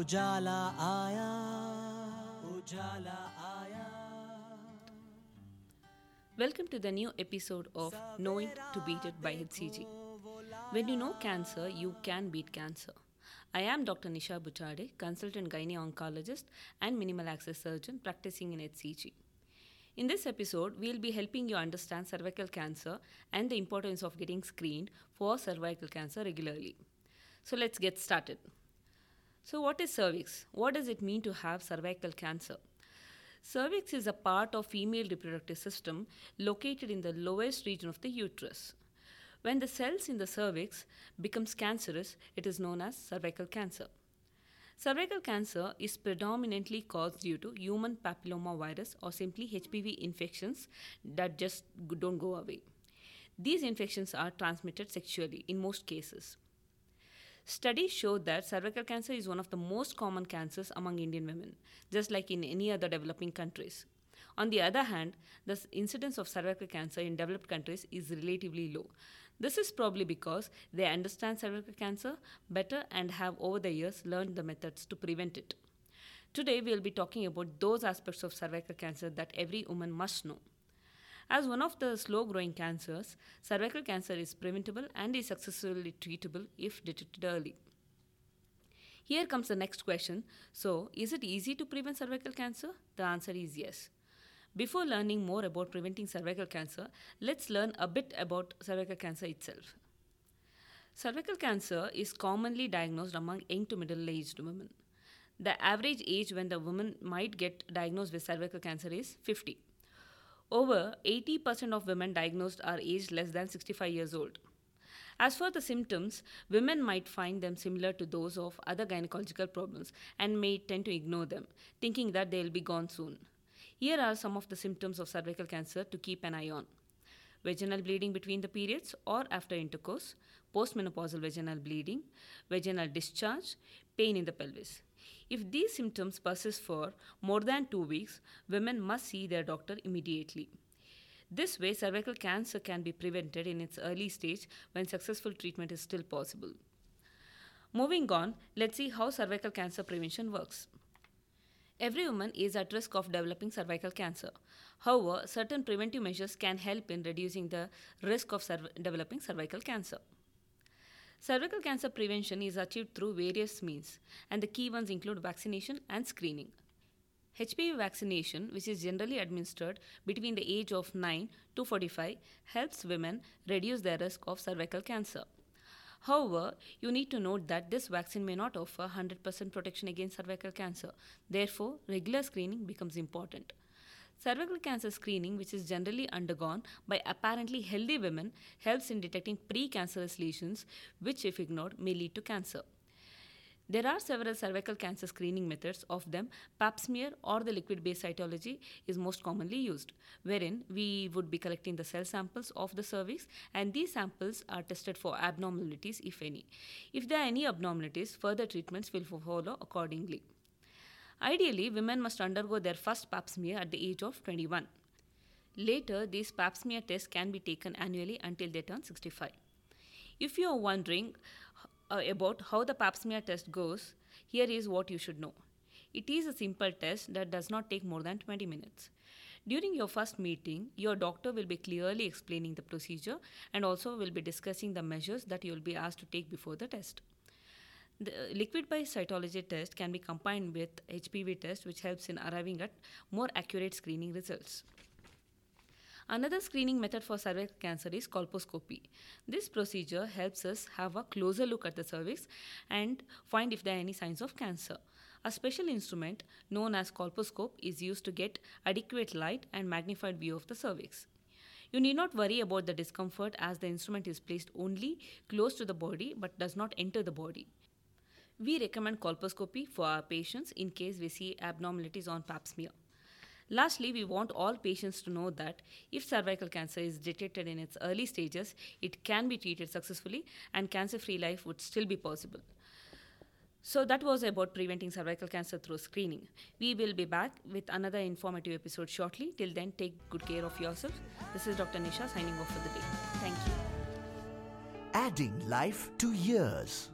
उजाला आया उजाला आया Welcome to the new episode of Know It to Beat It by HCG. When you know cancer, you can beat cancer. I am Dr. Nisha Butade, consultant gynae oncologist and minimal access surgeon practicing in HCG. In this episode, we'll be helping you understand cervical cancer and the importance of getting screened for cervical cancer regularly. So let's get started. So, what is cervix? What does it mean to have cervical cancer? Cervix is a part of female reproductive system located in the lowest region of the uterus. When the cells in the cervix becomes cancerous, it is known as cervical cancer. Cervical cancer is predominantly caused due to human papilloma virus or simply HPV infections that just don't go away. These infections are transmitted sexually in most cases. Studies show that cervical cancer is one of the most common cancers among Indian women, just like in any other developing countries. On the other hand, the incidence of cervical cancer in developed countries is relatively low. This is probably because they understand cervical cancer better and have over the years learned the methods to prevent it. Today, we will be talking about those aspects of cervical cancer that every woman must know. As one of the slow growing cancers, cervical cancer is preventable and is successfully treatable if detected early. Here comes the next question. So, is it easy to prevent cervical cancer? The answer is yes. Before learning more about preventing cervical cancer, let's learn a bit about cervical cancer itself. Cervical cancer is commonly diagnosed among young to middle aged women. The average age when the woman might get diagnosed with cervical cancer is 50. Over 80% of women diagnosed are aged less than 65 years old. As for the symptoms, women might find them similar to those of other gynecological problems and may tend to ignore them, thinking that they'll be gone soon. Here are some of the symptoms of cervical cancer to keep an eye on vaginal bleeding between the periods or after intercourse, postmenopausal vaginal bleeding, vaginal discharge, pain in the pelvis. If these symptoms persist for more than two weeks, women must see their doctor immediately. This way, cervical cancer can be prevented in its early stage when successful treatment is still possible. Moving on, let's see how cervical cancer prevention works. Every woman is at risk of developing cervical cancer. However, certain preventive measures can help in reducing the risk of cerv- developing cervical cancer. Cervical cancer prevention is achieved through various means, and the key ones include vaccination and screening. HPV vaccination, which is generally administered between the age of 9 to 45, helps women reduce their risk of cervical cancer. However, you need to note that this vaccine may not offer 100% protection against cervical cancer. Therefore, regular screening becomes important. Cervical cancer screening, which is generally undergone by apparently healthy women, helps in detecting precancerous lesions, which, if ignored, may lead to cancer. There are several cervical cancer screening methods. Of them, pap smear or the liquid based cytology is most commonly used, wherein we would be collecting the cell samples of the cervix and these samples are tested for abnormalities, if any. If there are any abnormalities, further treatments will follow accordingly. Ideally, women must undergo their first pap smear at the age of 21. Later, these pap smear tests can be taken annually until they turn 65. If you are wondering uh, about how the pap smear test goes, here is what you should know. It is a simple test that does not take more than 20 minutes. During your first meeting, your doctor will be clearly explaining the procedure and also will be discussing the measures that you will be asked to take before the test. The uh, liquid based cytology test can be combined with HPV test, which helps in arriving at more accurate screening results. Another screening method for cervical cancer is colposcopy. This procedure helps us have a closer look at the cervix and find if there are any signs of cancer. A special instrument known as colposcope is used to get adequate light and magnified view of the cervix. You need not worry about the discomfort as the instrument is placed only close to the body but does not enter the body. We recommend colposcopy for our patients in case we see abnormalities on pap smear. Lastly, we want all patients to know that if cervical cancer is detected in its early stages, it can be treated successfully and cancer free life would still be possible. So that was about preventing cervical cancer through screening. We will be back with another informative episode shortly. Till then, take good care of yourself. This is Dr. Nisha signing off for the day. Thank you. Adding life to years.